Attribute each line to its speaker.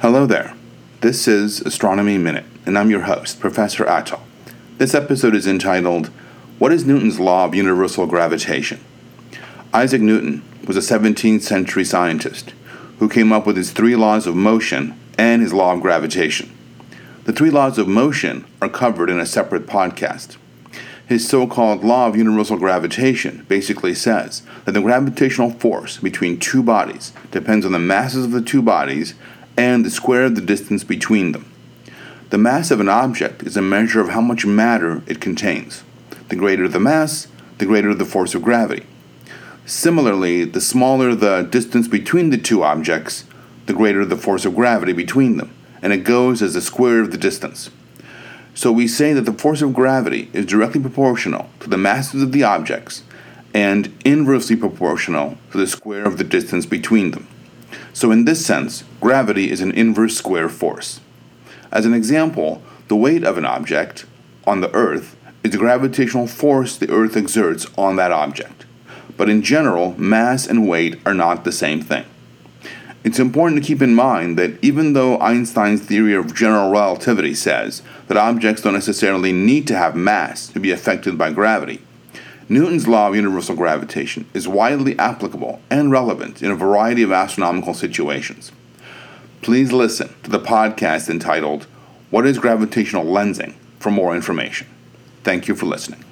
Speaker 1: Hello there. This is Astronomy Minute, and I'm your host, Professor Ato. This episode is entitled, What is Newton's Law of Universal Gravitation? Isaac Newton was a 17th century scientist who came up with his three laws of motion and his law of gravitation. The three laws of motion are covered in a separate podcast. His so called law of universal gravitation basically says that the gravitational force between two bodies depends on the masses of the two bodies and the square of the distance between them. The mass of an object is a measure of how much matter it contains. The greater the mass, the greater the force of gravity. Similarly, the smaller the distance between the two objects, the greater the force of gravity between them, and it goes as the square of the distance. So we say that the force of gravity is directly proportional to the masses of the objects and inversely proportional to the square of the distance between them. So, in this sense, gravity is an inverse square force. As an example, the weight of an object on the Earth is the gravitational force the Earth exerts on that object. But in general, mass and weight are not the same thing. It's important to keep in mind that even though Einstein's theory of general relativity says that objects don't necessarily need to have mass to be affected by gravity, Newton's law of universal gravitation is widely applicable and relevant in a variety of astronomical situations. Please listen to the podcast entitled What is Gravitational Lensing for more information. Thank you for listening.